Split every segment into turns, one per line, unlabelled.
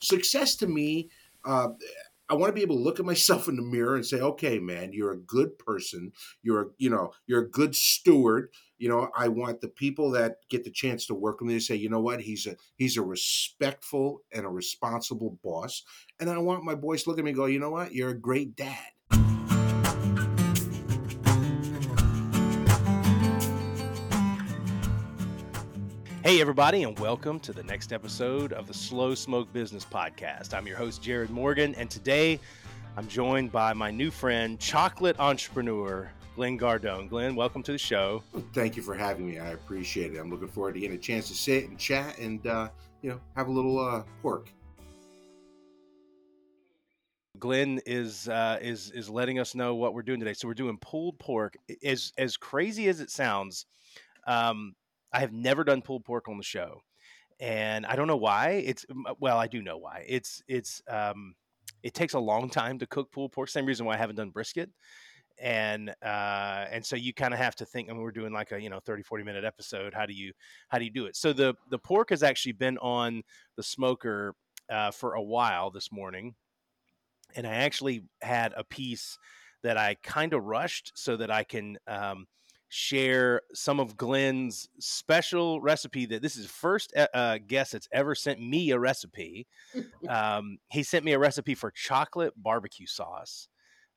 success to me, uh, I want to be able to look at myself in the mirror and say, okay, man, you're a good person. You're, a, you know, you're a good steward. You know, I want the people that get the chance to work with me to say, you know what, he's a he's a respectful and a responsible boss. And I want my boys to look at me and go, you know what, you're a great dad.
Hey, everybody, and welcome to the next episode of the Slow Smoked Business Podcast. I'm your host, Jarrod Morgan, and today I'm joined by my new friend, chocolate entrepreneur, Glenn Gardone. Glenn, welcome to the show.
Thank you for having me. I appreciate it. I'm looking forward to getting a chance to sit and chat and, uh, you know, have a little uh, pork.
Glenn is uh, is is letting us know what we're doing today. So we're doing pulled pork. As as crazy as it sounds, um, I have never done pulled pork on the show, and I don't know why. It's well, I do know why. It's it's um, it takes a long time to cook pulled pork. Same reason why I haven't done brisket. And uh, and so you kind of have to think. I mean, we're doing like a you know 30, 40 minute episode. How do you how do you do it? So the the pork has actually been on the smoker uh, for a while this morning, and I actually had a piece that I kind of rushed so that I can um, share some of Glenn's special recipe that this is first uh, uh guest that's ever sent me a recipe. um, he sent me a recipe for chocolate barbecue sauce.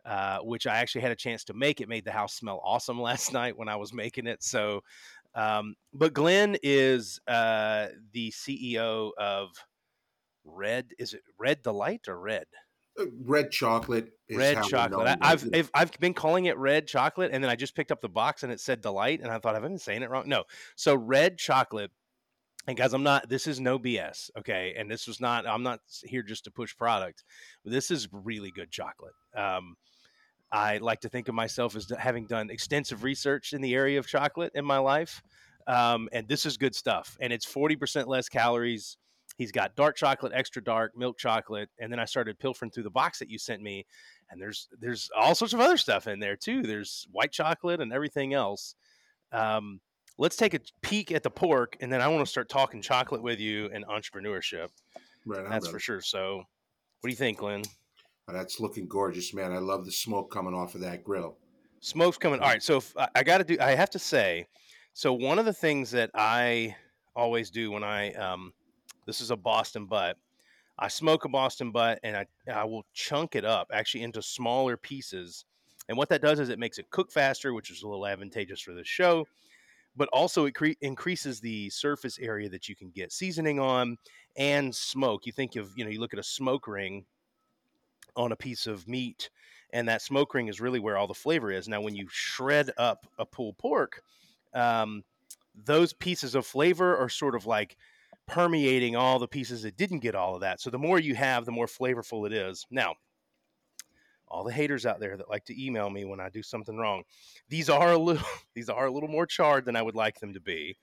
Uh, which I actually had a chance to make. It made the house smell awesome last night when I was making it. So, um, but Glenn is uh, the CEO of Red. Is it Red Delight or Red?
Uh, red chocolate.
red chocolate. I, have I've, I've been calling it red chocolate, and then I just picked up the box and it said delight, and I thought I've been saying it wrong. No, so red chocolate. And guys, I'm not. This is no BS, okay? And this was not. I'm not here just to push product. This is really good chocolate. Um, I like to think of myself as having done extensive research in the area of chocolate in my life, um, and this is good stuff. And it's 40% less calories he's got dark chocolate, extra dark, milk chocolate, and then I started pilfering through the box that you sent me, and there's there's all sorts of other stuff in there too. There's white chocolate and everything else. Um, let's take a peek at the pork, and then I want to start talking chocolate with you and entrepreneurship. Right, that's for sure. So, what do you think, Glenn?
Oh, that's looking gorgeous, man. I love the smoke coming off of that grill.
Smoke's coming. All right, so if, I got to do. I have to say, so one of the things that I always do when I um, this is a Boston butt. I smoke a Boston butt and I, I will chunk it up actually into smaller pieces. And what that does is it makes it cook faster, which is a little advantageous for this show. But also, it cre- increases the surface area that you can get seasoning on and smoke. You think of, you know, you look at a smoke ring on a piece of meat, and that smoke ring is really where all the flavor is. Now, when you shred up a pulled pork, um, those pieces of flavor are sort of like permeating all the pieces that didn't get all of that. So the more you have, the more flavorful it is. Now, all the haters out there that like to email me when I do something wrong, these are a little these are a little more charred than I would like them to be.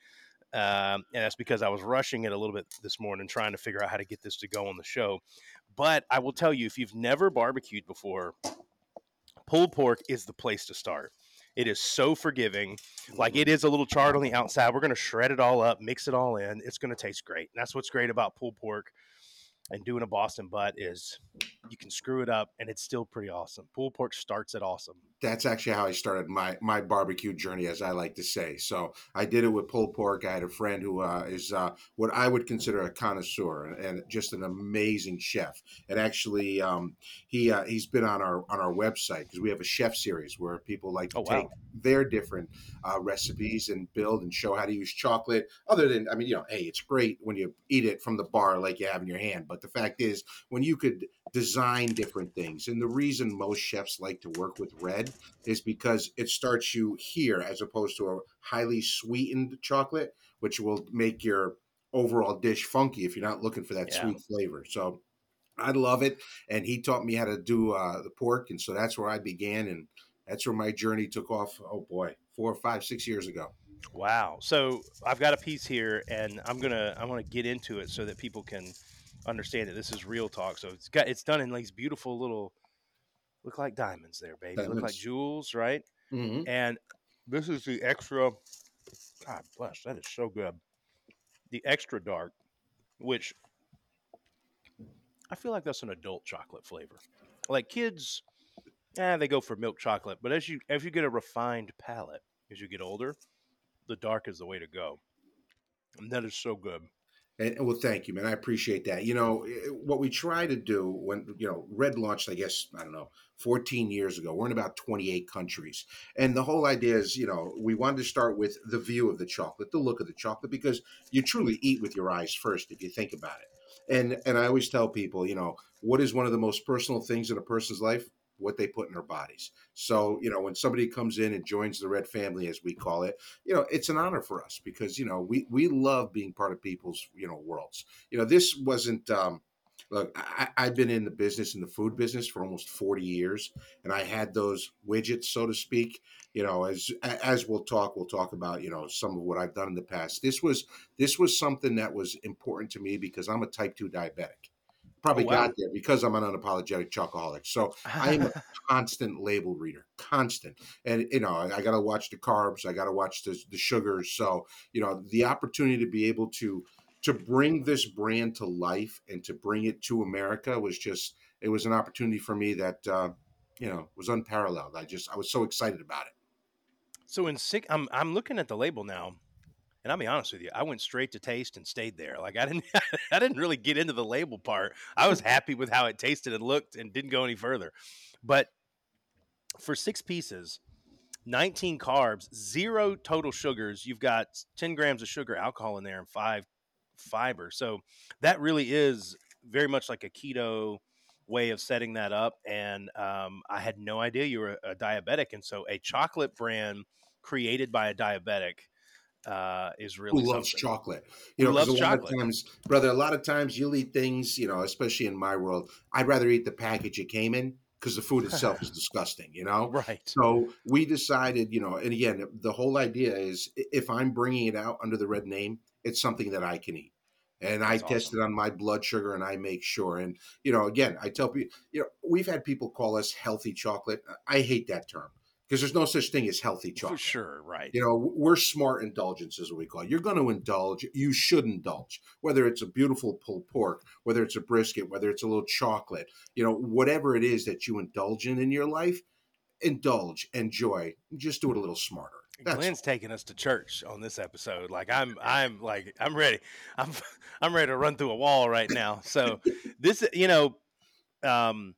Um, and that's because I was rushing it a little bit this morning, trying to figure out how to get this to go on the show. But I will tell you, if you've never barbecued before, pulled pork is the place to start. It is so forgiving. Like it mm-hmm. is a little charred on the outside. We're going to shred it all up, mix it all in. It's going to taste great. And that's what's great about pulled pork and doing a Boston butt is you can screw it up and it's still pretty awesome. Pulled pork starts at awesome
that's actually how I started my my barbecue journey, as I like to say. So I did it with pulled pork. I had a friend who uh, is uh, what I would consider a connoisseur and, just an amazing chef. And actually, um, he uh, he's been on our on our website because we have a chef series where people like to oh, take wow. their different uh, recipes and build and show how to use chocolate. Other than, I mean, you know, hey, it's great when you eat it from the bar like you have in your hand. But the fact is, when you could design different things, and the reason most chefs like to work with red is because it starts you here as opposed to a highly sweetened chocolate, which will make your overall dish funky if you're not looking for that yeah. sweet flavor. So I love it. And he taught me how to do uh, the pork. And so that's where I began. And that's where my journey took off. Oh boy, four, five, six years ago.
Wow. So I've got a piece here and I'm going to, I want to get into it so that people can understand that this is real talk. So it's got, it's done in these beautiful little look like diamonds there, baby. Diamonds. Look like jewels, right? Mm-hmm. And this is the extra. God bless, that is so good. The extra dark, which I feel like that's an adult chocolate flavor. Like kids, eh, they go for milk chocolate, but as you as you get a refined palate, as you get older, the dark is the way to go. And that is so good.
And, well, thank you, man. I appreciate that. You know, eh, what we try to do when, you know, Red launched, I guess, I don't know, 14 years ago. We're in about 28 countries. And the whole idea is, you know, we wanted to start with the view of the chocolate, the look of the chocolate, because you truly eat with your eyes first if you think about it. And and I always tell people, you know, what is one of the most personal things in a person's life? What they put in their bodies. So, you know, when somebody comes in and joins the Red family, as we call it, you know, it's an honor for us because, you know, we, we love being part of people's, you know, worlds. You know, this wasn't, um, look, I, I've been in the business, in the food business for almost 40 years, and I had those widgets, so to speak. You know, as as we'll talk, we'll talk about you know some of what I've done in the past. This was this was something that was important to me because I'm a type two diabetic probably oh, wow. got there because I'm an unapologetic chocoholic. So I am a constant label reader, constant. And you know, I, I got to watch the carbs, I got to watch the, the sugars. So you know, the opportunity to be able to to bring this brand to life and to bring it to America was just it was an opportunity for me that uh, you know was unparalleled. I just I was so excited about it.
So in six, I'm I'm looking at the label now. And I'll be honest with you, I went straight to taste and stayed there. Like I didn't, I didn't really get into the label part. I was happy with how it tasted and looked, and didn't go any further. But for six pieces, 19 carbs, zero total sugars. You've got 10 grams of sugar alcohol in there and five fiber. So that really is very much like a keto way of setting that up. And um, I had no idea you were a diabetic. And so a chocolate brand created by a diabetic uh, is really
who loves chocolate. You know,
loves a
lot of times, brother, a lot of times you'll eat things. You know, especially in my world, I'd rather eat the package it came in because the food itself is disgusting. You know,
right?
So we decided, you know, and again, the whole idea is if I'm bringing it out under the red name, it's something that I can eat. And That's I awesome. test it on my blood sugar and I make sure. And, you know, again, I tell people, you know, we've had people call us healthy chocolate. I hate that term because there's no such thing as healthy chocolate.
For sure, right.
You know, we're smart indulgences, what we call it. You're going to indulge. You should indulge, whether it's a beautiful pulled pork, whether it's a brisket, whether it's a little chocolate, you know, whatever it is that you indulge in in your life, indulge, enjoy. Just do it a little smarter.
That's Glenn's all. taking us to church on this episode. Like I'm, I'm like I'm ready. I'm, I'm ready to run through a wall right now. So this, you know, um,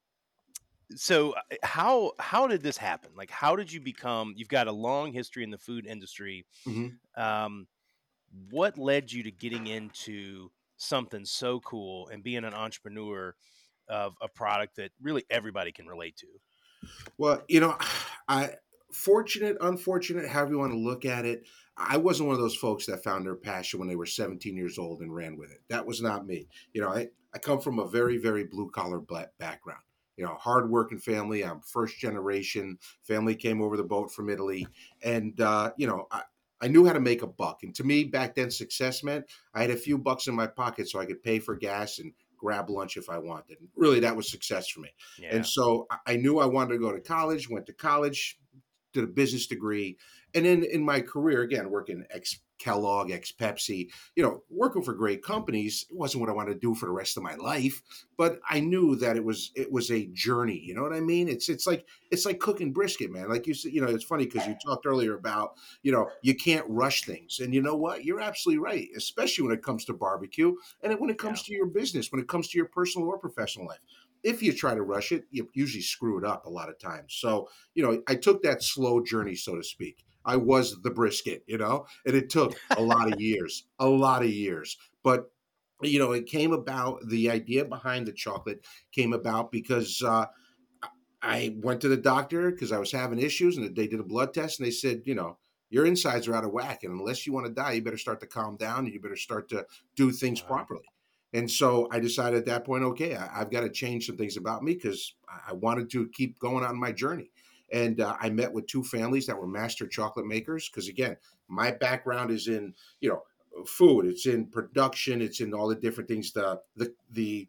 so uh, how how did this happen? Like how did you become you've got a long history in the food industry mm-hmm. um, what led you to getting into something so cool and being an entrepreneur of a product that really everybody can relate to?
Well you know i fortunate unfortunate however you want to look at it i wasn't one of those folks that found their passion when they were 17 years old and ran with it. That was not me. You know i, I come from a very very blue collar background you know, hardworking family. I'm first generation. Family came over the boat from Italy, and uh, you know, I, I knew how to make a buck. And to me, back then, success meant I had a few bucks in my pocket so I could pay for gas and grab lunch if I wanted. And really, that was success for me. Yeah. And so I knew I wanted to go to college. Went to college, did a business degree, and then in my career, again, working ex Kellogg, ex Pepsi, you know, working for great companies wasn't what I wanted to do for the rest of my life. But I knew that it was it was a journey. You know what I mean? It's it's like it's like cooking brisket, man. Like you said, you know, it's funny because you talked earlier about you know you can't rush things, and you know what? You're absolutely right, especially when it comes to barbecue and when it comes yeah. to your business, when it comes to your personal or professional life if you try to rush it, you usually screw it up a lot of times. So, you know, I took that slow journey, so to speak. I was the brisket, you know, and it took a lot of years, a lot of years. But you know, it came about. The idea behind the chocolate came about because uh, I went to the doctor because I was having issues, and they did a blood test, and they said, you know, your insides are out of whack, and unless you want to die, you better start to calm down, and you better start to do things wow. properly. And so I decided at that point, okay, I, have got to change some things about me because I wanted to keep going on my journey. And uh, I met with two families that were master chocolate makers because, again, my background is in you know food, it's in production, it's in all the different things. The the the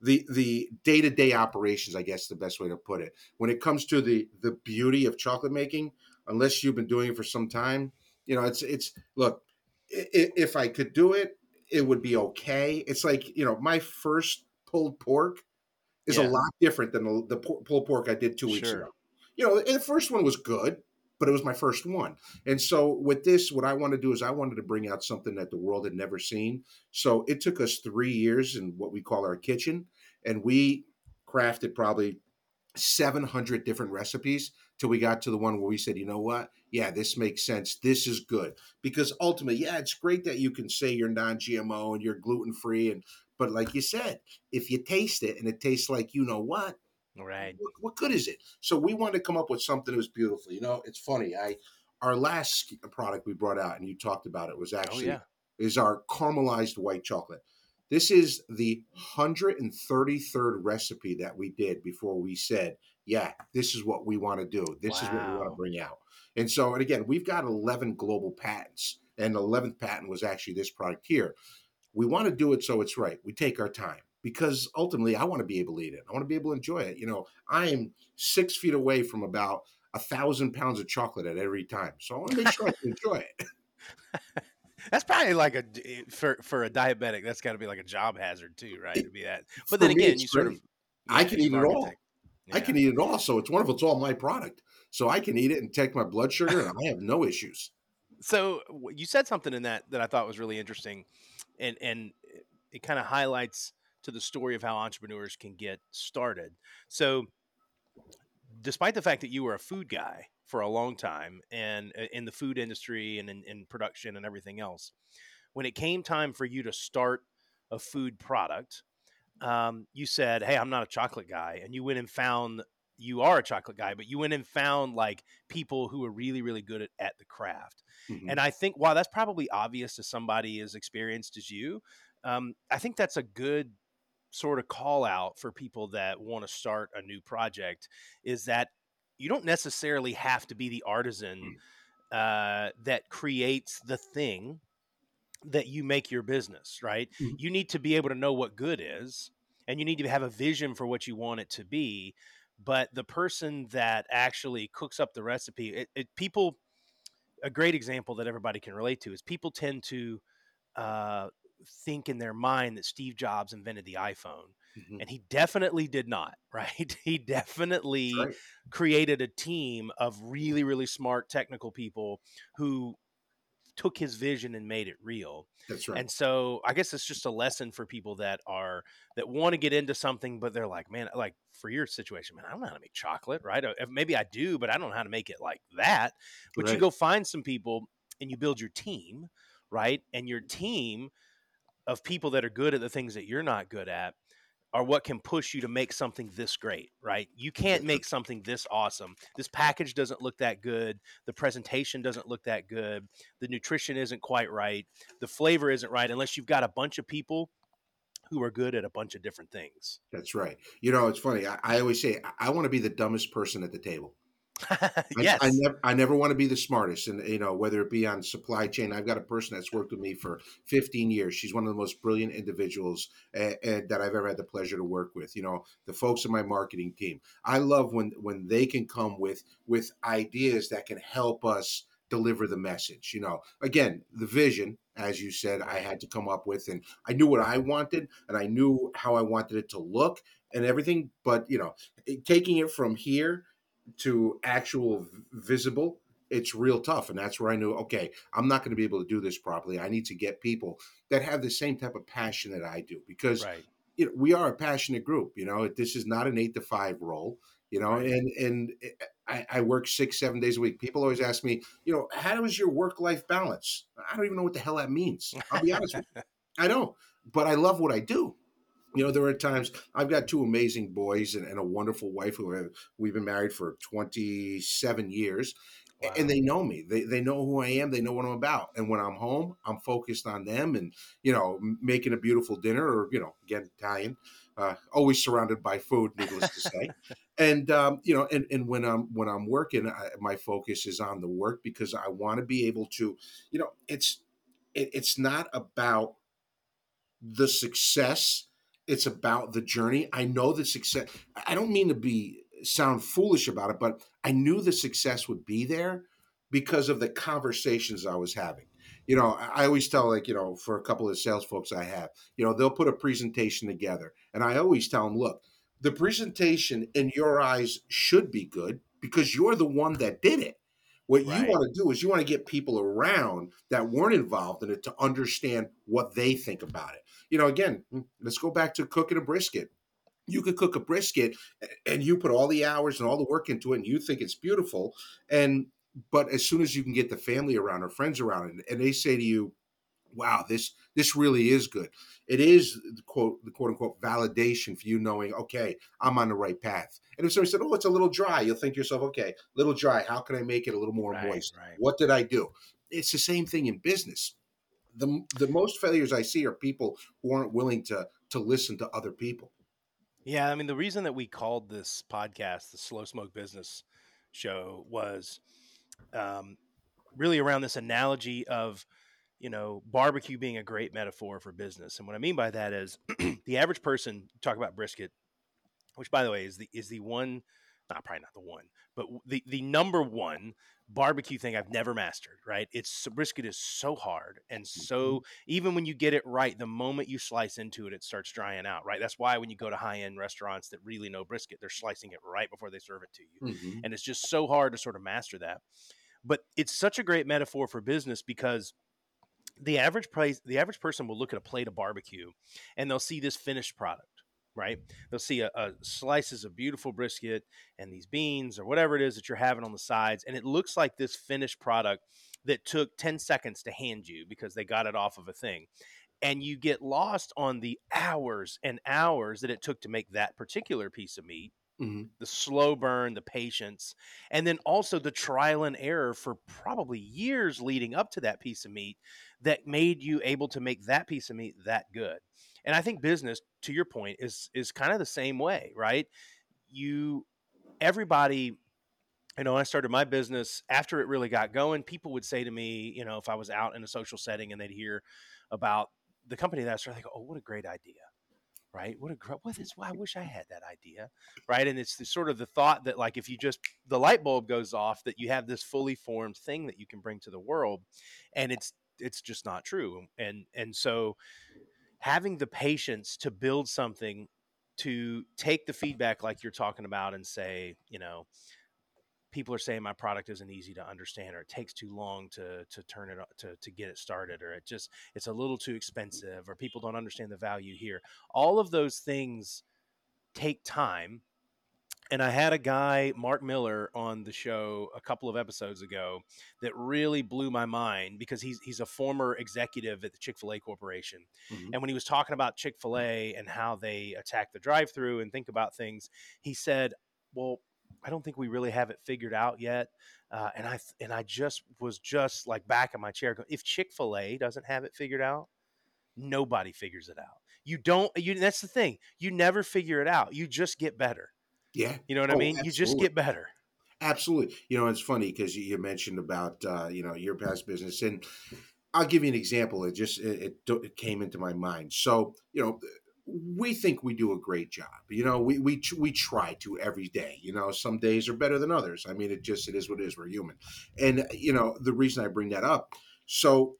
the the day to day operations, I guess, the best way to put it. When it comes to the the beauty of chocolate making, unless you've been doing it for some time, you know, it's it's look. If I could do it, it would be okay. It's like you know, my first pulled pork is
Yeah.
a lot different than the, the pulled pork I did two weeks
Sure.
ago. You know, the first one was good, but it was my first one. And so with this, what I want to do is I wanted to bring out something that the world had never seen. So it took us three years in what we call our kitchen, and we crafted probably 700 different recipes till we got to the one where we said, you know what? Yeah, this makes sense. This is good. Because ultimately, yeah, it's great that you can say you're non GMO and you're gluten free. And, but like you said, if you taste it and it tastes like you know what,
Right.
what, what good is it? So we wanted to come up with something that was beautiful. You know, it's funny. I, our last product we brought out and you talked about it was
Oh
actually
yeah.
is our caramelized white chocolate. This is the 133rd recipe that we did before we said, yeah, this is what we want to do. This is what we want to bring out. And so, and again, we've got 11 global patents, and the 11th patent was actually this product here. We want to do it so it's right. We take our time because ultimately I want to be able to eat it. I want to be able to enjoy it. You know, I am six feet away from about a thousand pounds of chocolate at every time. So I want to make sure I can enjoy it.
That's probably like a eh, for for a diabetic. That's got to be like a job hazard too, right?
It-
To be that. But then again, you sort of.
I can eat it all. I can eat it all. So it's wonderful. It's all my product. So I can eat it and take my blood sugar and I have no issues.
So you said something in that that I thought was really interesting, and and it- it kind of highlights to the story of how entrepreneurs can get started. So, despite the fact that you were a food guy for a long time and uh, in the food industry and in, in production and everything else, when it came time for you to start a food product, um, you said, "Hey, I'm not a chocolate guy," and you went and found you are a chocolate guy, but you went and found like people who are really, really good at, at the craft.
Mhm.
And I think while that's probably obvious to somebody as experienced as you, um, I think that's a good sort of call out for people that want to start a new project is that you don't necessarily have to be the artisan uh, that creates the thing that you make your business, right?
Mhm.
You need to be able to know what good is and you need to have a vision for what you want it to be. But the person that actually cooks up the recipe, it, it people a great example that everybody can relate to is people tend to uh, think in their mind that Steve Jobs invented the iPhone,
Mhm.
and he definitely did not. Right? He definitely
right.
created a team of really, really smart technical people who took his vision and made it real.
That's right.
And so I guess it's just a lesson for people that are that want to get into something, but they're like, man, like for your situation, man, I don't know how to make chocolate, right? Uh, Maybe I do, but I don't know how to make it like that. But you go find some people and you build your team, right? And your team of people that are good at the things that you're not good at are what can push you to make something this great, right? You can't make something this awesome. This package doesn't look that good. The presentation doesn't look that good. The nutrition isn't quite right. The flavor isn't right unless you've got a bunch of people who are good at a bunch of different things.
That's right. You know, it's funny. I, I always say I, I want to be the dumbest person at the table. I,
yes.
I never, I never want to be the smartest, and you know, whether it be on supply chain. I've got a person that's worked with me for 15 years. She's one of the most brilliant individuals uh, that I've ever had the pleasure to work with. You know, the folks in my marketing team. I love when when they can come with with ideas that can help us deliver the message. You know, again, the vision, as you said, I had to come up with, and I knew what I wanted, and I knew how I wanted it to look, and everything. But you know, taking it from here to actual visible it's real tough. And that's where i knew okay i'm not going to be able to do this properly. I need to get people that have the same type of passion that i do because
right.
you know, we are a passionate group you know? This is not an eight to five role you know?
Right.
and and eh, I, I work six seven days a week. People always ask me you know how is your work life balance? I don't even know what the hell that means i'll be honest with you. I don't but i love what i do you know, there are times I've got two amazing boys and, and a wonderful wife who have we've been married for 27 years
Wow.
and they know me. They they know who I am. They know what I'm about. And when I'm home, I'm focused on them and you know making a beautiful dinner or you know again Italian, uh, always surrounded by food. Needless to say, and um, you know and, and when I'm when I'm working, I, my focus is on the work because I want to be able to, you know, it's it, it's not about the success it's about the journey i know the success i don't mean to be sound foolish about it but i knew the success would be there because of the conversations i was having You know, I always tell like you know for a couple of sales folks I have, you know, they'll put a presentation together, and I always tell them, look, the presentation in your eyes should be good because you're the one that did it. What right. you want to do is you want to get people around that weren't involved in it to understand what they think about it. You know, again, let's go back to cooking a brisket. You could cook a brisket and you put all the hours and all the work into it and you think it's beautiful. And but as soon as you can get the family around or friends around and, and they say to you, wow, this this really is good. It is the quote the quote unquote validation for you knowing, okay, I'm on the right path. And if somebody said, Oh, it's a little dry, you'll think to yourself, okay, a little dry. How can I make it a little more right, moist? Right. What did I do? It's the same thing in business. The the most failures I see are people who aren't willing to to listen to other people.
Yeah, I mean the reason that we called this podcast the Slow Smoked Business Show was um, really around this analogy of you know, barbecue being a great metaphor for business. And what I mean by that is the average person talk about brisket, which by the way is the is the one not probably not the one, but the the number one barbecue thing I've never mastered, right? It's brisket is so hard and so mm-hmm. even when you get it right, the moment you slice into it, it starts drying out, right? That's why when you go to high end restaurants that really know brisket, they're slicing it right before they serve it to you. Mm-hmm. And it's just so hard to sort of master that. But it's such a great metaphor for business because the average price the average person will look at a plate of barbecue and they'll see this finished product right they'll see a, a, slices of beautiful brisket and these beans or whatever it is that you're having on the sides and it looks like this finished product that took 10 seconds to hand you because they got it off of a thing and you get lost on the hours and hours that it took to make that particular piece of meat Mm-hmm. the slow burn, the patience, and then also the trial and error for probably years leading up to that piece of meat that made you able to make that piece of meat that good. And I think business, to your point, is is kind of the same way, right? You everybody you know, I started my business after it really got going. People would say to me, you know, if I was out in a social setting and they'd hear about the company that I started, they go, "Oh, what a great idea!" right? What a great what is? Well, I wish I had that idea, right? And it's the, sort of the thought that like if you just the light bulb goes off, that you have this fully formed thing that you can bring to the world, and it's it's just not true. And and so having the patience to build something to take the feedback like you're talking about and say, you know, people are saying my product isn't easy to understand or it takes too long to to turn it to to get it started or it just it's a little too expensive or people don't understand the value here. All of those things take time and I had a guy, Mark Miller, on the show a couple of episodes ago that really blew my mind because he's he's a former executive at the Chick Fil A Corporation, mm-hmm. and when he was talking about Chick Fil A and how they attack the drive-through and think about things, he said, "Well, I don't think we really have it figured out yet. Uh, and I and I just was just like back in my chair. Going, if Chick Fil A doesn't have it figured out, nobody figures it out. You don't. You that's the thing. You never figure it out. You just get better.
Yeah.
You know what oh, I mean? Absolutely. You just get better.
Absolutely. You know, it's funny because you, mentioned about uh, you know your past business, and I'll give you an example. It just it, it, it came into my mind. So you know we think we do a great job. You know, we we we try to every day. You know, some days are better than others. I mean, it just it is what it is. We're human, and you know the reason I bring that up. So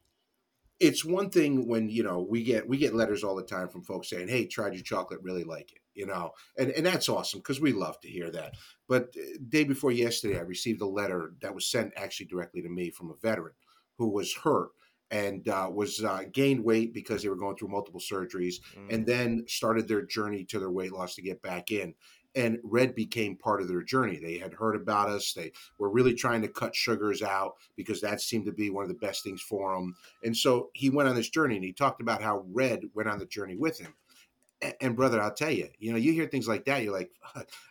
it's one thing when you know we get we get letters all the time from folks saying, "Hey, tried your chocolate, really like it." You know, and and that's awesome because we love to hear that. But uh, day before yesterday, I received a letter that was sent actually directly to me from a veteran who was hurt and uh, was uh, gained weight because they were going through multiple surgeries mm. and then started their journey to their weight loss to get back in and red became part of their journey they had heard about us they were really trying to cut sugars out because that seemed to be one of the best things for them and so he went on this journey and he talked about how red went on the journey with him and brother, I'll tell you, you know, you hear things like that, you're like,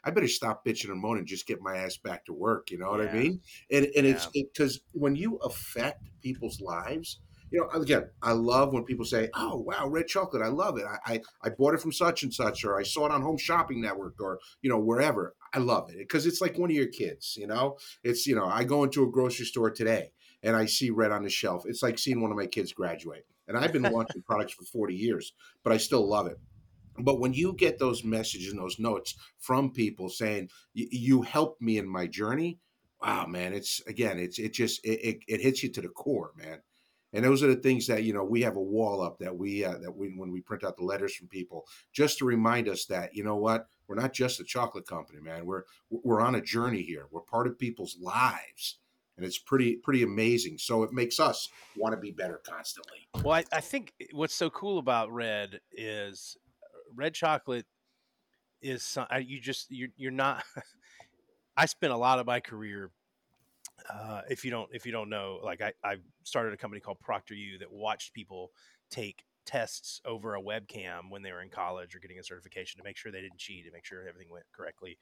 I better stop bitching and moaning, and just get my ass back to work. You know what I mean? And and yeah. it's because it, when you affect people's lives, you know, again, I love when people say, "Oh, wow, red chocolate, I love it. I, I, I bought it from such and such, or I saw it on Home Shopping Network, or you know, wherever." I love it because it's like one of your kids. You know, it's you know, I go into a grocery store today and I see red on the shelf. It's like seeing one of my kids graduate. And I've been launching products for 40 years, but I still love it. But when you get those messages and those notes from people saying you helped me in my journey, wow, man, it's again, it's it just it, it, it hits you to the core, man And those are the things that you know we have a wall up that we uh, that we when we print out the letters from people just to remind us that you know what we're not just a chocolate company, man. We're we're on a journey here. We're part of people's lives, and it's pretty pretty amazing. So it makes us want to be better constantly.
Well, I, I think what's so cool about red is uh, red chocolate is you just you're, you're not. I spent a lot of my career uh, if you don't if you don't know, like I, I started a company called ProctorU that watched people take tests over a webcam when they were in college or getting a certification to make sure they didn't cheat and make sure everything went correctly.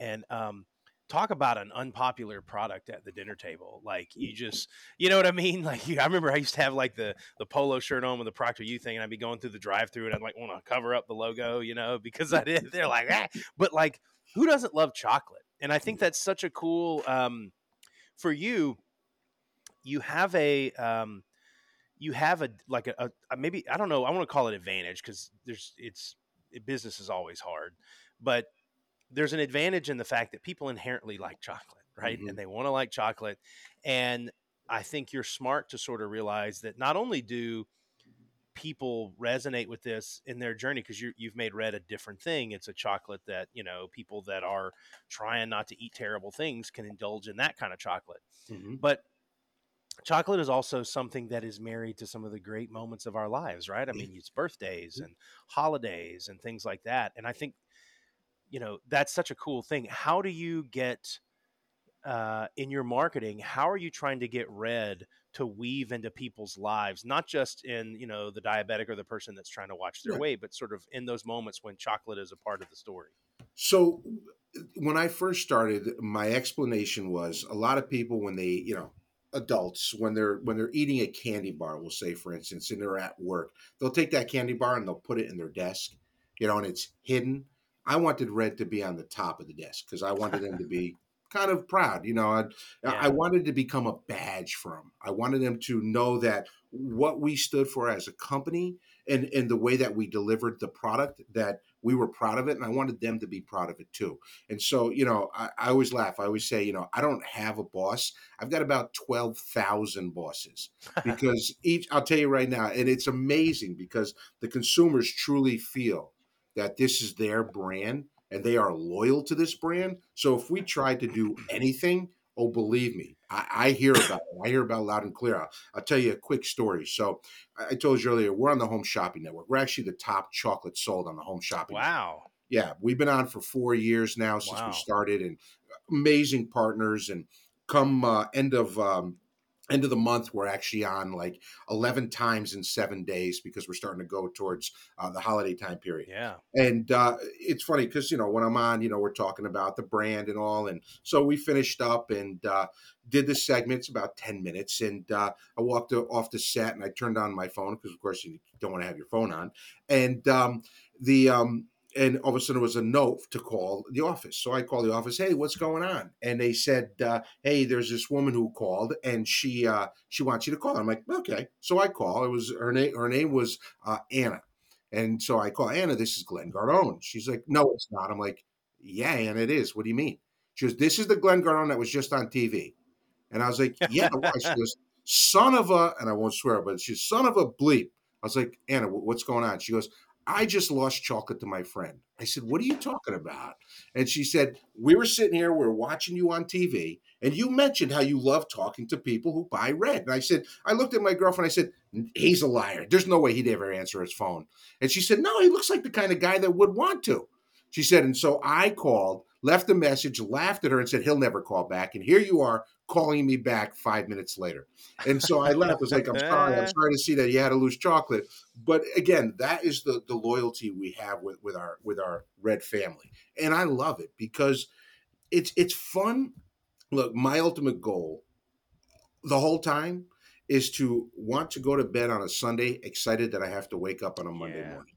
And um, talk about an unpopular product at the dinner table. Like you just, you know what I mean? Like you, I remember I used to have like the the polo shirt on with the ProctorU thing, and I'd be going through the drive through, and I'd like want to cover up the logo, you know, because I did. They're like, ah. but like, who doesn't love chocolate? And I think that's such a cool. Um, for you, you have a um, you have a like a, a maybe I don't know I want to call it advantage because there's it's it, business is always hard, but there's an advantage in the fact that people inherently like chocolate, right? Mm-hmm. And they want to like chocolate, and I think you're smart to sort of realize that not only do people resonate with this in their journey because you have made red a different thing. It's a chocolate that you know people that are trying not to eat terrible things can indulge in that kind of chocolate. Mm-hmm. But chocolate is also something that is married to some of the great moments of our lives, right? I mean, it's birthdays mm-hmm. and holidays and things like that. And I think you know that's such a cool thing. How do you get uh, in your marketing, how are you trying to get red to weave into people's lives, not just in you know the diabetic or the person that's trying to watch their right. weight, but sort of in those moments when chocolate is a part of the story?
So, uh, when I first started, my explanation was a lot of people when they you know adults when they're when they're eating a candy bar we'll say for instance and they're at work they'll take that candy bar and they'll put it in their desk you know and it's hidden i wanted red to be on the top of the desk because i wanted them to be kind of proud. You know, I, yeah. I wanted to become a badge for them. I wanted them to know that what we stood for as a company and, and the way that we delivered the product, that we were proud of it. And I wanted them to be proud of it too. And so, you know, I, I always laugh. I always say, you know, I don't have a boss. I've got about 12,000 bosses because each, I'll tell you right now, and it's amazing because the consumers truly feel that this is their brand and they are loyal to this brand. So if we try to do anything, oh, believe me, I, I hear about it. I hear about it loud and clear. I'll, I'll, tell you a quick story. So I told you earlier, we're on the Home Shopping Network. We're actually the top chocolate sold on the Home Shopping.
Wow.
Network. Yeah, we've been on for four years now since wow. we started, and amazing partners. And come uh, end of um, end of the month we're actually on like 11 times in seven days because we're starting to go towards uh, the holiday time period.
Yeah.
And uh, it's funny because you know when i'm on you know we're talking about the brand and all and so we finished up and uh, did the segments about 10 minutes and uh, i walked off the set and i turned on my phone because of course you don't want to have your phone on. And um, the um, and all of a sudden it was a note to call the office. So I called the office. Hey, what's going on? And they said, uh, Hey, there's this woman who called, and she uh, she wants you to call. I'm like, okay. So I call. It was her name. Her name was uh, Anna, and so I call Anna. This is Glenn Gardone. She's like, No, it's not. I'm like, Yeah, and it is. What do you mean? She goes, This is the Glenn Gardone that was just on TV. And I was like, Yeah. She goes, Son of a, and I won't swear, but she's son of a bleep. I was like, Anna, what's going on? She goes, I just lost chocolate to my friend. I said, What are you talking about? And she said, We were sitting here, we are watching you on TV, and you mentioned how you love talking to people who buy red. And I said, I looked at my girlfriend, I said, He's a liar. There's no way he'd ever answer his phone. And she said, No, he looks like the kind of guy that would want to. She said, and so I called, left a message, laughed at her, and said, He'll never call back. And here you are calling me back five minutes later. And so I left. I was like, I'm sorry. I'm sorry to see that you had to lose chocolate. But again, that is the the loyalty we have with, with our with our red family. And I love it because it's it's fun. Look, my ultimate goal the whole time is to want to go to bed on a Sunday excited that I have to wake up on a Monday yeah. morning.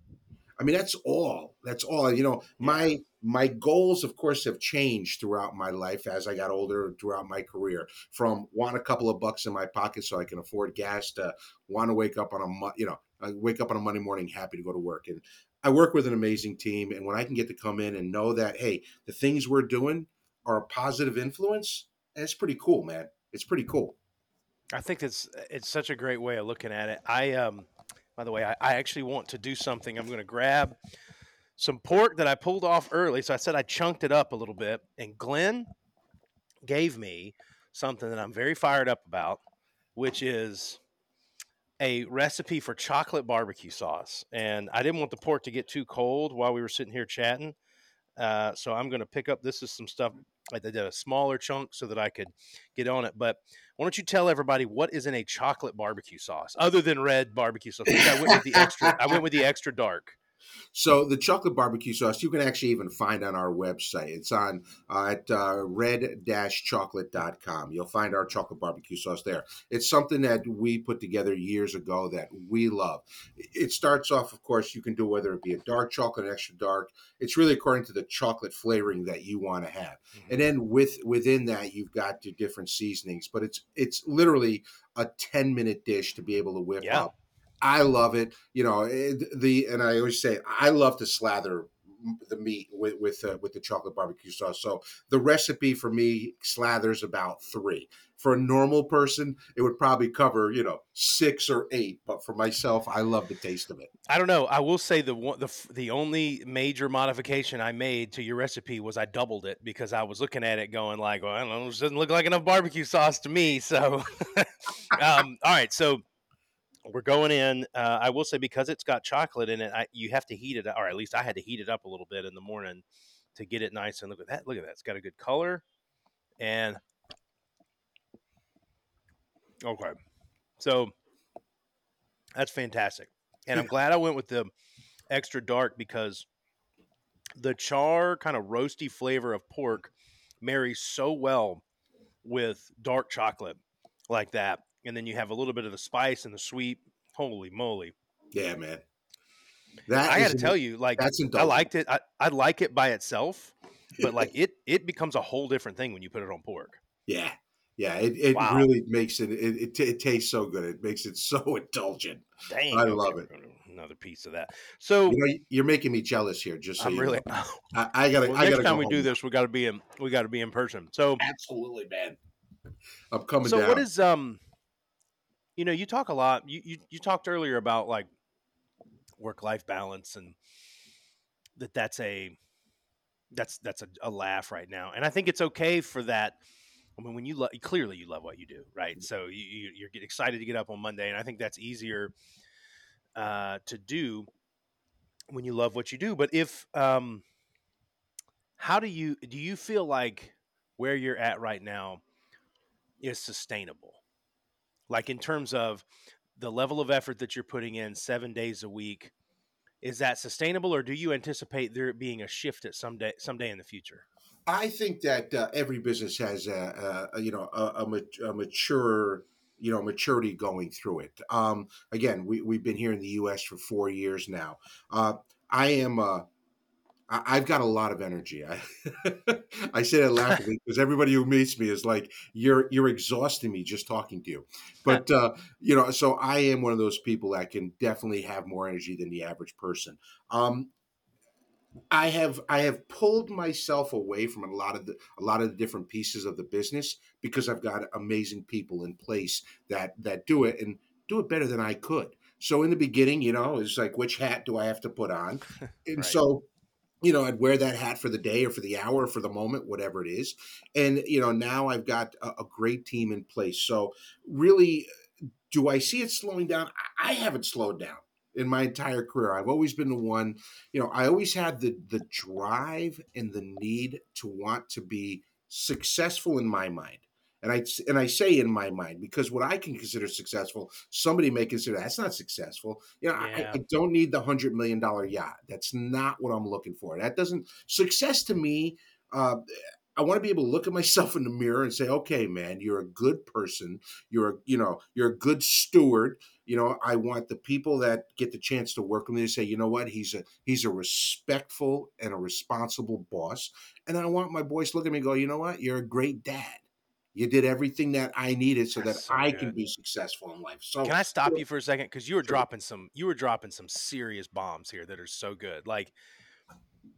I mean, that's all. That's all. You know, my my goals, of course, have changed throughout my life as I got older, throughout my career. From want a couple of bucks in my pocket so I can afford gas to want to wake up on a you know I wake up on a Monday morning happy to go to work. And I work with an amazing team, and when I can get to come in and know that hey, the things we're doing are a positive influence, it's pretty cool, man. It's pretty cool.
I think it's it's such a great way of looking at it. I um, by the way, I, I actually want to do something. I'm going to grab some pork that I pulled off early. So I said I chunked it up a little bit, and Glenn gave me something that I'm very fired up about, which is a recipe for chocolate barbecue sauce. And I didn't want the pork to get too cold while we were sitting here chatting. Uh, so I'm going to pick up. This is some stuff. I did a smaller chunk so that I could get on it. But why don't you tell everybody what is in a chocolate barbecue sauce other than red barbecue sauce? I went with the extra. I went with the extra dark.
So the chocolate barbecue sauce you can actually even find on our website. It's on uh, at uh, red-chocolate.com. You'll find our chocolate barbecue sauce there. It's something that we put together years ago that we love. It starts off, of course, you can do whether it be a dark chocolate, extra dark. It's really according to the chocolate flavoring that you want to have. Mm-hmm. And then with within that, you've got your different seasonings. But it's it's literally a 10 minute dish to be able to whip yeah. up I love it. You know, it, the and I always say I love to slather the meat with with uh, with the chocolate barbecue sauce. So the recipe for me slathers about three. For a normal person, it would probably cover you know six or eight. But for myself, I love the taste of it.
I don't know. I will say the one the the only major modification I made to your recipe was I doubled it because I was looking at it going like, well, I don't know, this doesn't look like enough barbecue sauce to me. So, um, all right, so we're going in. Uh, I will say because it's got chocolate in it, I, you have to heat it, or at least I had to heat it up a little bit in the morning to get it nice. And look at that! Look at that! It's got a good color, and okay, so that's fantastic. And I'm glad I went with the extra dark because the char kind of roasty flavor of pork marries so well with dark chocolate like that and then you have a little bit of the spice and the sweet. Holy moly!
Yeah, man.
That I got to tell you, like that's I liked it. I, I like it by itself, but like it it becomes a whole different thing when you put it on pork.
Yeah, yeah. It, it wow. really makes it, it, it. It tastes so good. It makes it so indulgent. Dang, I love it.
Another piece of that. So
you know, you're making me jealous here. Just so
I'm really.
Know. I, I, gotta.
Well,
I
next
gotta
time we home. do this, we got to be in. We got to be in person. So
absolutely, man. I'm coming.
So
down.
what is um you know, you talk a lot. You you, you talked earlier about like work life balance and that that's a that's that's a, a, laugh right now, and I think it's okay for that. I mean, when you lo- clearly you love what you do, right? Mm-hmm. So you, you are excited to get up on Monday, and I think that's easier uh, to do when you love what you do. But if um, how do you do you feel like where you're at right now is sustainable? Like in terms of the level of effort that you're putting in seven days a week is that sustainable or do you anticipate there being a shift at some day someday in the future?
I think that uh, every business has a, a you know a, a, a, mature you know maturity going through it. Um, again we, we've been here in the us for four years now. Uh, i am uh, I, have got a lot of energy. I, I say that laughing because everybody who meets me is like, "You're you're exhausting me just talking to you." But uh, you know, so I am one of those people that can definitely have more energy than the average person. Um, I have I have pulled myself away from a lot of the a lot of the different pieces of the business because I've got amazing people in place that that do it and do it better than I could. So in the beginning, you know, it's like which hat do I have to put on? And right. so you know, I'd wear that hat for the day or for the hour or for the moment, whatever it is. And, you know, now I've got a, a great team in place. So, really, do I see it slowing down? I haven't slowed down in my entire career. I've always been the one, you know, I always had the the drive and the need to want to be successful in my mind and I and I say in my mind because what I can consider successful, somebody may consider that's not successful. You know, yeah. I, I, don't need the hundred million dollar yacht. That's not what I'm looking for. That doesn't success to me. Uh, I want to be able to look at myself in the mirror and say, "Okay, man, you're a good person. You're a, you know, you're a good steward. You know, I want the people that get the chance to work with me to say, you know what, he's a he's a respectful and a responsible boss. And I want my boys to look at me and go, you know what, you're a great dad. You did everything that I needed so That's that so I good. can be successful in life. So
can I stop you for a second? Because you were dropping some you were dropping some serious bombs here that are so good. Like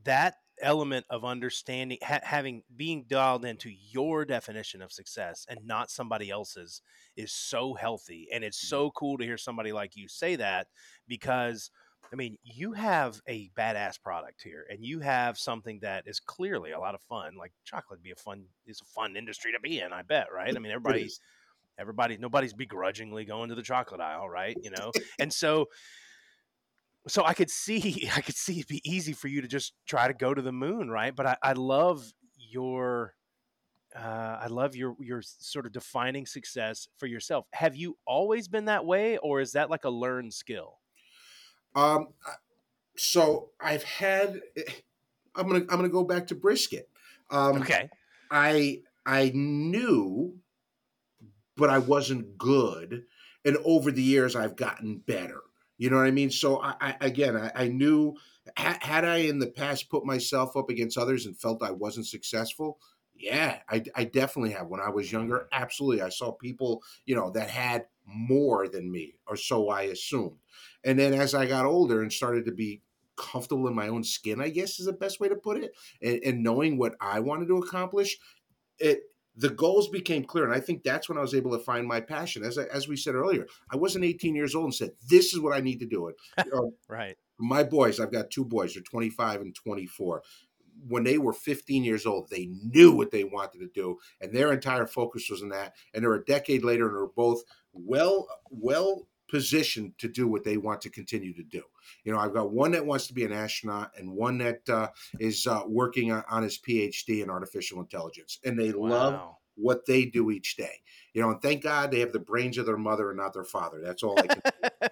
that element of understanding ha- having being dialed into your definition of success and not somebody else's is so healthy and it's mm-hmm. so cool to hear somebody like you say that because I mean, you have a badass product here, and you have something that is clearly a lot of fun. Like chocolate, be a fun is a fun industry to be in. I bet, right? I mean, everybody's everybody, nobody's begrudgingly going to the chocolate aisle, right? You know, and so, so I could see, I could see it'd be easy for you to just try to go to the moon, right? But I, I love your uh, I love your your sort of defining success for yourself. Have you always been that way, or is that like a learned skill?
Um, so I've had. Eh, I'm gonna I'm gonna go back to brisket. Um,
okay.
I I knew, but I wasn't good, and over the years I've gotten better. You know what I mean? So I, I again I, I knew had I in the past put myself up against others and felt I wasn't successful, yeah, I, I, definitely have. When I was younger, absolutely. I saw people, you know, that had more than me, or so I assumed. And then as I got older and started to be comfortable in my own skin, I guess is the best way to put it, and, and knowing what I wanted to accomplish, it the goals became clear, and I think that's when I was able to find my passion. As I, as we said earlier, I wasn't 18 years old and said, "This is what I need to do." It you know, um,
right.
My boys, I've got two boys. They're 25 and 24 when they were 15 years old, they knew what they wanted to do, and their entire focus was on that. And they're a decade later, and they're both well, well positioned to do what they want to continue to do. You know, I've got one that wants to be an astronaut, and one that uh, is uh, working on, on, his PhD in artificial intelligence, and they wow. love what they do each day. You know, and thank God they have the brains of their mother and not their father. That's all I can.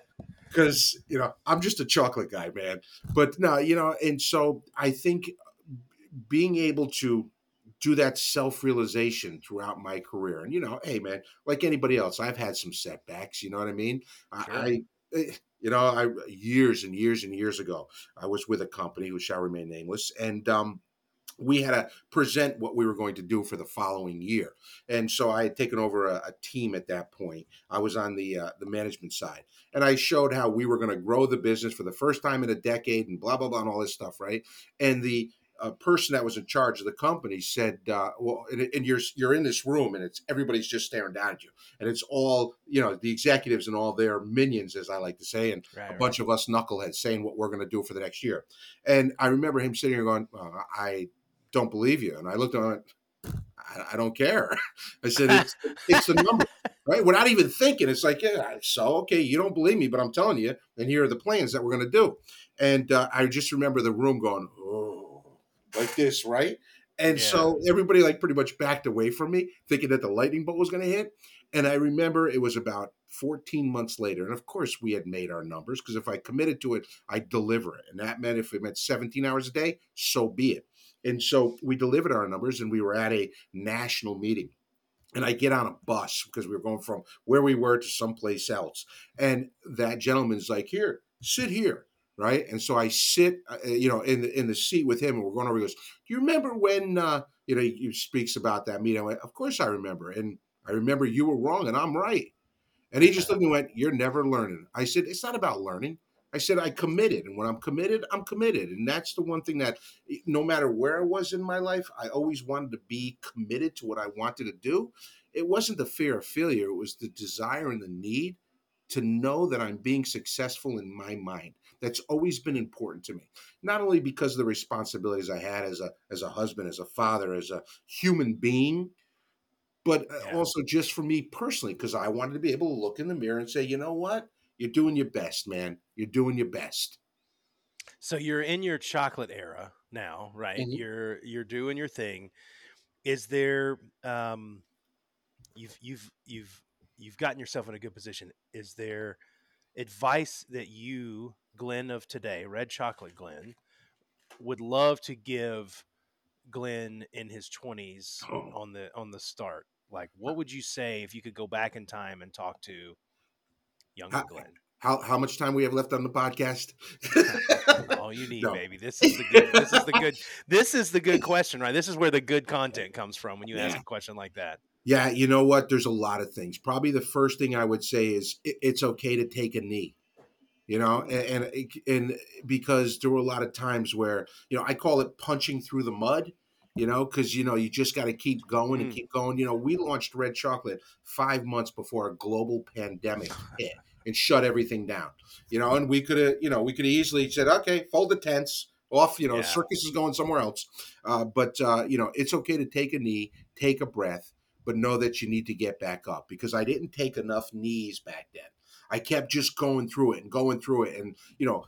because you know I'm just a chocolate guy, man. But no, you know, and so I think being able to do that self realization throughout my career. And you know, hey man, like anybody else, I've had some setbacks. You know what I mean? Sure. I, eh, you know, I years and years and years ago, I was with a company who shall remain nameless, and um, we had to present what we were going to do for the following year. And so I had taken over a, a team at that point. I was on the uh, the management side, and I showed how we were going to grow the business for the first time in a decade, and blah blah blah, and all this stuff, right? And the a person that was in charge of the company said, uh, "Well, and, and, you're you're in this room, and it's everybody's just staring down at you, and it's all you know, the executives and all their minions, as I like to say, and right, a right. bunch of us knuckleheads saying what we're going to do for the next year." And I remember him sitting here going, well, "I don't believe you," and I looked on it. I, I don't care. I said, "It's it's the number." right? Without even thinking, it's like, yeah, so okay, you don't believe me, but I'm telling you, and here are the plans that we're going to do. And uh, I just remember the room going, oh, like this, right? And yeah. so everybody like pretty much backed away from me, thinking that the lightning bolt was going to hit. And I remember it was about 14 months later. And of course, we had made our numbers because if I committed to it, I'd deliver it. And that meant if it meant 17 hours a day, so be it. And so we delivered our numbers and we were at a national meeting. And I get on a bus because we were going from where we were to someplace else. And that gentleman's like, Here, sit here right? And so I sit, uh, uh, you know, in the in the seat with him, and we're going over. He goes, "Do you remember when uh, you know he speaks about that meeting?" I went, "Of course I remember, and I remember you were wrong and I'm right." And he just looked and went, "You're never learning." I said, "It's not about learning." I said, "I committed, and when I'm committed, I'm committed." And that's the one thing that, no matter where I was in my life, I always wanted to be committed to what I wanted to do. It wasn't the fear of failure; it was the desire and the need to know that I'm being successful in my mind. That's always been important to me. Not only because of the responsibilities I had as a as a husband, as a father, as a human being, but uh, yeah. also just for me personally because I wanted to be able to look in the mirror and say, "You know what? You're doing your best, man. You're doing your best."
So you're in your chocolate era now, right? Mm-hmm. You're you're doing your thing. Is there um you've you've you've you've gotten yourself in a good position. Is there advice that you, Glenn of today, Red Chocolate Glenn, would love to give Glenn in his twenties oh. on the on the start? Like, what would you say if you could go back in time and talk to younger
how,
Glenn?
How how much time we have left on the podcast?
All you need, no. baby. This is the good. This is the good. This is the good question, right? This is where the good content comes from when you yeah. ask a question like that.
Yeah, you know what? There's a lot of things. Probably the first thing I would say is it's okay to take a knee. You know, and, and and because there were a lot of times where you know I call it punching through the mud you know, because you know you just got to keep going and
Mm.
keep going. You know, we launched Red Chocolate five months before a global pandemic hit and shut everything down. You know, and we could have, you know, we could easily said, okay, fold the tents off. You know,
Yeah.
circus is going somewhere else. Uh, but uh, you know, it's okay to take a knee, take a breath, but know that you need to get back up because I didn't take enough knees back then. I kept just going through it and going through it and, you know,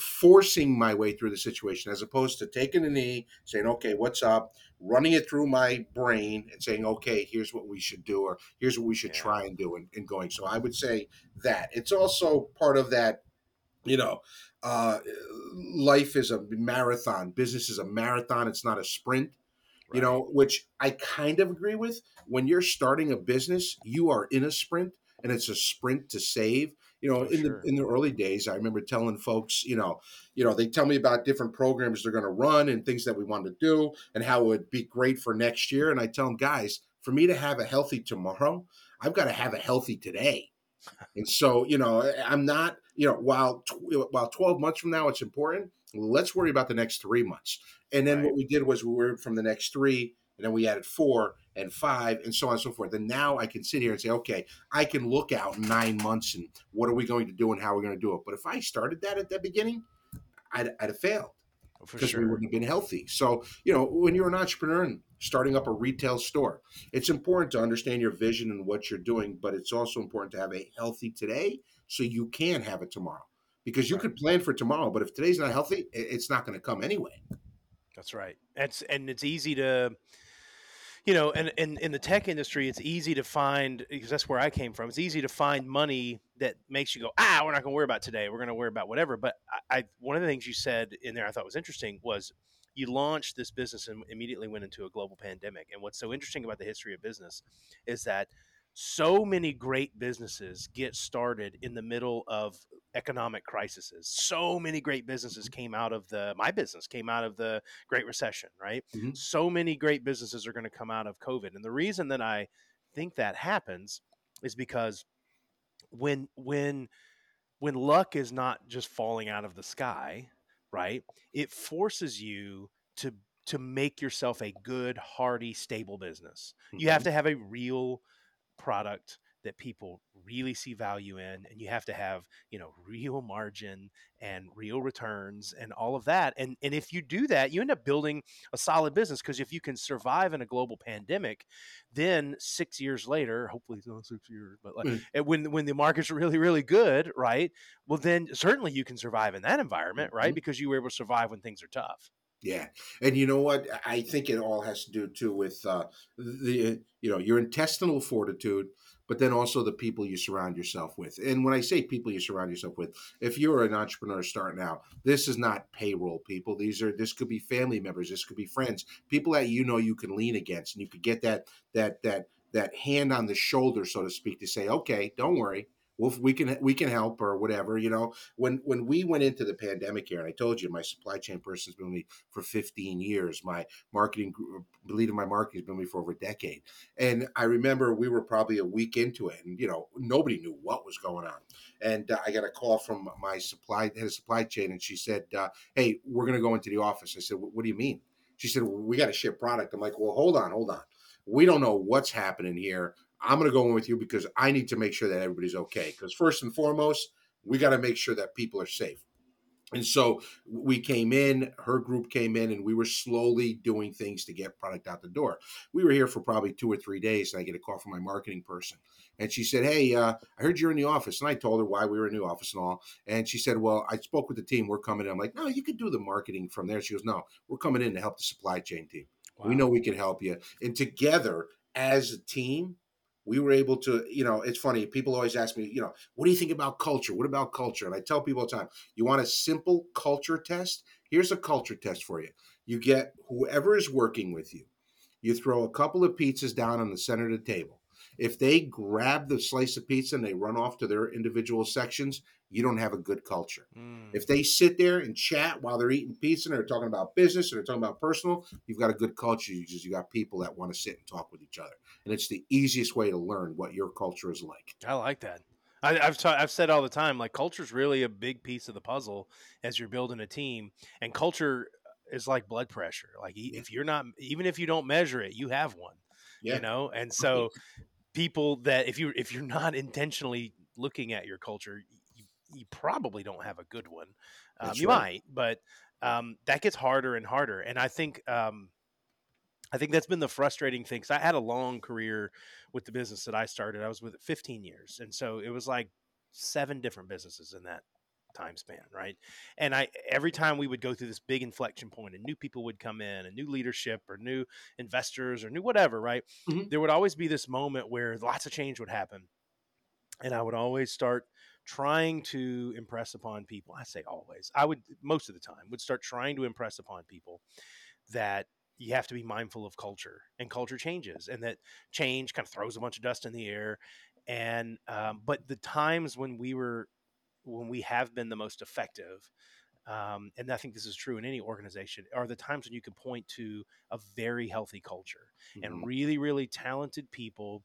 forcing my way through the situation as opposed to taking a knee, saying, okay, what's up, running it through my brain and saying, okay, here's what we should do or here's what we should
Yeah.
try and do and, and going. So I would say that it's also part of that, you know, uh, life is a marathon, business is a marathon, it's not a sprint you know, which I kind of agree with. When you're starting a business, you are in a sprint and it's a sprint to save. You know,
Oh,
in
sure.
the in the early days, I remember telling folks, you know, you know, they tell me about different programs they're going to run and things that we want to do and how it would be great for next year. And I tell them, guys, for me to have a healthy tomorrow, I've got to have a healthy today. And so, you know, I'm not, you know, while tw- while 12 months from now it's important, let's worry about the next three months. And then
Right.
what we did was we were from the next three, and then we added four and five, and so on and so forth. And now I can sit here and say, okay, I can look out nine months and what are we going to do and how are we going to do it. But if I started that at the beginning, I'd, I'd have failed
Oh, for
because we wouldn't have been healthy. So, you know, when you're an entrepreneur and starting up a retail store, it's important to understand your vision and what you're doing, but it's also important to have a healthy today so you can have it tomorrow. Because you
Right.
could plan for tomorrow, but if today's not healthy, it's not going to come anyway.
That's right. It's and it's easy to, you know, and in in the tech industry, it's easy to find because that's where I came from. It's easy to find money that makes you go, ah, we're not going to worry about today. We're going to worry about whatever. But I, I, one of the things you said in there I thought was interesting was you launched this business and immediately went into a global pandemic. And what's so interesting about the history of business is that so many great businesses get started in the middle of economic crises. So many great businesses came out of the my business came out of the Great Recession, right?
Mhm.
So many great businesses are going to come out of COVID. And the reason that I think that happens is because when when when luck is not just falling out of the sky, right? It forces you to to make yourself a good, hardy, stable business. You have to have a real product that people really see value in and you have to have you know real margin and real returns and all of that and and if you do that you end up building a solid business because if you can survive in a global pandemic then six years later hopefully it's not six years but like
Mm.
when when the market's really really good right well then certainly you can survive in that environment right
Mhm.
because you were able to survive when things are tough
Yeah, and you know what? I think it all has to do too with uh, the you know your intestinal fortitude, but then also the people you surround yourself with. And when I say people you surround yourself with, if you're an entrepreneur starting out, this is not payroll people. These are this could be family members, this could be friends, people that you know you can lean against, and you could get that that that that hand on the shoulder, so to speak, to say, okay, don't worry. Well, we can we can help or whatever, you know. When when we went into the pandemic here, and I told you my supply chain person's been with me for 15 years. My marketing lead of my marketing has been with me for over a decade. And I remember we were probably a week into it, and you know nobody knew what was going on. And uh, I got a call from my supply head of supply chain, and she said, uh, "Hey, we're going to go into the office." I said, "What do you mean?" She said, well, "We got to ship product." I'm like, "Well, hold on, hold on. We don't know what's happening here. I'm going to go in with you because I need to make sure that everybody's okay. Because first and foremost, we got to make sure that people are safe." And so we came in, her group came in, and we were slowly doing things to get product out the door. We were here for probably two or three days, and I get a call from my marketing person. And she said, Hey, uh, I heard you're in the office. And I told her why we were in the office and all. And she said, Well, I spoke with the team. We're coming in. I'm like, No, you could do the marketing from there. She goes, No, we're coming in to help the supply chain team. We know we can help you. And together as a team, we were able to, you know, it's funny. People always ask me, you know, what do you think about culture? What about culture? And I tell people all the time, you want a simple culture test? Here's a culture test for you. You get whoever is working with you, you throw a couple of pizzas down on the center of the table. If they grab the slice of pizza and they run off to their individual sections, you don't have a good culture.
Mm.
If they sit there and chat while they're eating pizza and they're talking about business and they're talking about personal, you've got a good culture. You just you got people that want to sit and talk with each other. And it's the easiest way to learn what your culture is like.
I like that. I, have ta- I've said all the time, like culture is really a big piece of the puzzle as you're building a team, and culture is like blood pressure. Like yeah. if you're not, even if you don't measure it, you have one. Yeah. You know, and so people that if you if you're not intentionally looking at your culture, you, you probably don't have a good one. Um, you right. might, but um, that gets harder and harder. And I think um, I think that's been the frustrating thing. Because I had a long career with the business that I started. I was with it 15 years, and so it was like seven different businesses in that time span, right? And I every time we would go through this big inflection point, and new people would come in, and new leadership, or new investors, or new whatever, right? Mm-hmm. There would always be this moment where lots of change would happen, and I would always start trying to impress upon people. I say always. I would most of the time would start trying to impress upon people that you have to be mindful of culture and culture changes and that change kind of throws a bunch of dust in the air and um, but the times when we were when we have been the most effective um, and I think this is true in any organization, are the times when you can point to a very healthy culture mm-hmm. and really, really talented people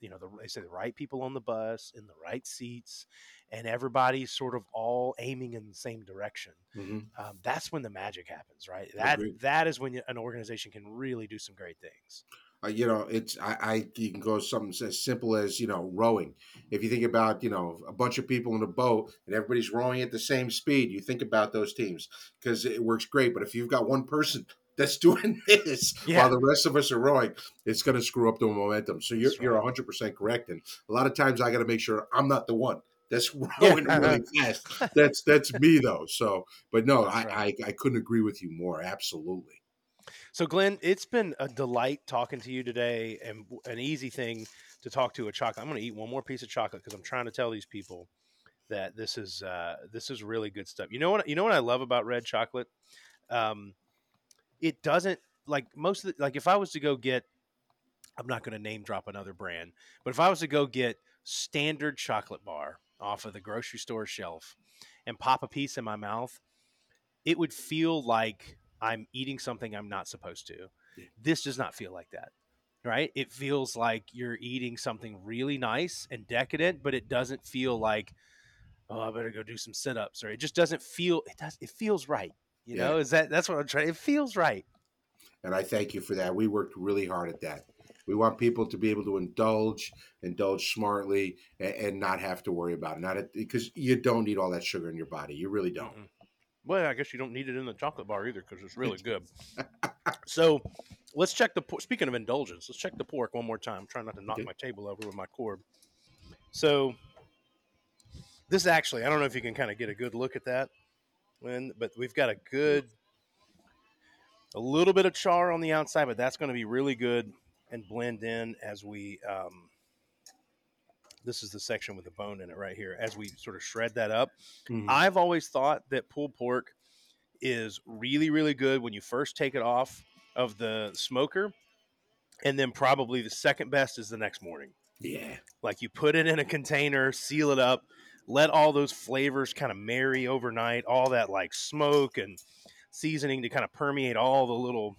you know, the, they say the right people on the bus in the right seats, and everybody's sort of all aiming in the same direction. Mm-hmm. Um, that's when the magic happens, right? That that is when an organization can really do some great things.
Uh, you know, it's I, I you can go something as simple as you know rowing. If you think about you know a bunch of people in a boat and everybody's rowing at the same speed, you think about those teams because it works great. But if you've got one person that's doing this yeah. while the rest of us are rowing, it's going to screw up the momentum. So you're, right. you're 100% correct. And a lot of times I got to make sure I'm not the one that's rowing yeah. really fast. That's that's me though. So, but no, I. I, I couldn't agree with you more. Absolutely.
So, Glenn, it's been a delight talking to you today, and an easy thing to talk to a chocolate. I'm going to eat one more piece of chocolate because I'm trying to tell these people that this is uh, this is really good stuff. You know what? You know what I love about red chocolate. Um, it doesn't like most of the, like if I was to go get I'm not going to name drop another brand, but if I was to go get standard chocolate bar off of the grocery store shelf and pop a piece in my mouth, it would feel like I'm eating something I'm not supposed to. Yeah. This does not feel like that. Right? It feels like you're eating something really nice and decadent, but it doesn't feel like oh, I better go do some sit-ups or it just doesn't feel it does it feels right. You yeah. know, is that that's what I'm trying? It feels right.
And I thank you for that. We worked really hard at that. We want people to be able to indulge, indulge smartly, and, and not have to worry about it. Not because you don't need all that sugar in your body. You really don't. Mm-hmm.
Well, I guess you don't need it in the chocolate bar either because it's really good. so let's check the. Speaking of indulgence, let's check the pork one more time. I'm trying not to knock okay. my table over with my cord. So this actually, I don't know if you can kind of get a good look at that when, but we've got a good, a little bit of char on the outside, but that's going to be really good and blend in as we. Um, this is the section with the bone in it right here. As we sort of shred that up, mm-hmm. I've always thought that pulled pork is really, really good when you first take it off of the smoker, and then probably the second best is the next morning.
Yeah,
like you put it in a container, seal it up, let all those flavors kind of marry overnight, all that like smoke and seasoning to kind of permeate all the little.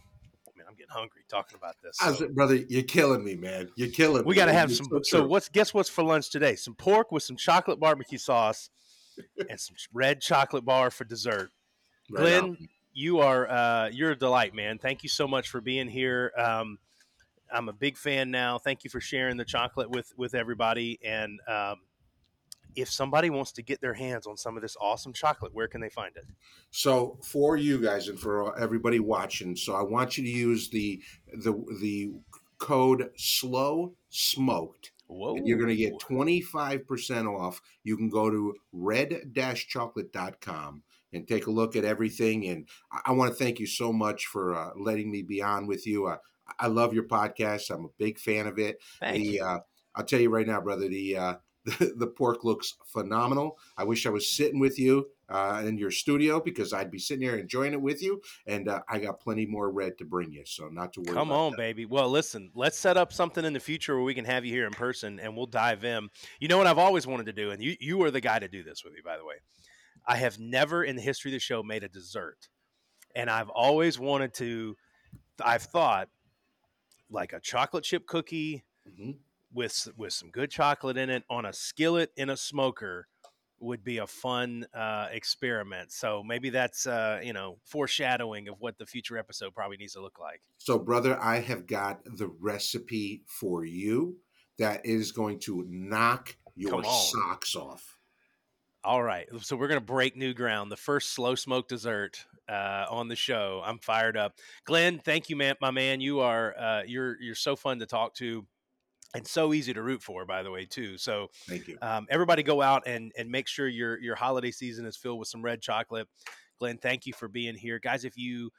I'm getting hungry talking about this.
So. brother, you're killing me, man. You're killing
we
got
to have some. So, so what's guess what's for lunch today? Some pork with some chocolate barbecue sauce and some red chocolate bar for dessert. Right Glenn, you are uh, you're a delight, man. Thank you so much for being here. Um, I'm a big fan now. Thank you for sharing the chocolate with with everybody, and um, if somebody wants to get their hands on some of this awesome chocolate, where can they find it?
So for you guys and for everybody watching, so I want you to use the the the code slow smoked. Whoa. And you're going to get 25% off. You can go to red-chocolate.com and take a look at everything. And I, I want to thank you so much for uh, letting me be on with you. Uh, I love your podcast. I'm a big fan of it. Thank the, you. Uh, I'll tell you right now, brother, the uh, the, the pork looks phenomenal. I wish I was sitting with you uh, in your studio because I'd be sitting here enjoying it with you. And uh, I got plenty more red to bring you, so not to worry.
Come on,
that.
baby. Well, listen, let's set up something in the future where we can have you here in person and we'll dive in. You know what I've always wanted to do, and you you are the guy to do this with me, by the way. I have never in the history of the show made a dessert, and I've always wanted to. I've thought like a chocolate chip cookie. Mm-hmm with with some good chocolate in it on a skillet in a smoker would be a fun uh, experiment. So maybe that's uh, you know foreshadowing of what the future episode probably needs to look like.
So, brother, I have got the recipe for you that is going to knock your socks off.
All right, so we're gonna break new ground. The first slow smoke dessert uh, on the show. I'm fired up. Glenn, thank you, man, my man. You are uh, you're you're so fun to talk to and so easy to root for by the way too so
thank you.
um, everybody go out and and make sure your your holiday season is filled with some red chocolate. Glenn thank you for being here. Guys if you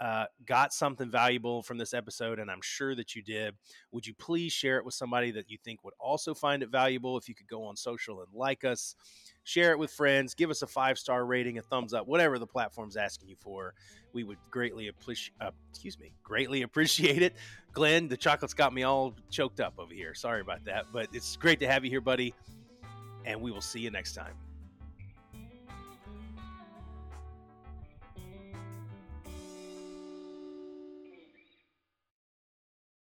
uh, got something valuable from this episode, and I'm sure that you did, would you please share it with somebody that you think would also find it valuable? If you could go on social and like us, share it with friends, give us a five star rating, a thumbs up, whatever the platform's asking you for, we would greatly appreciate. Uh, excuse me, greatly appreciate it. Glenn, the chocolate's got me all choked up over here. Sorry about that, but it's great to have you here, buddy. And we will see you next time.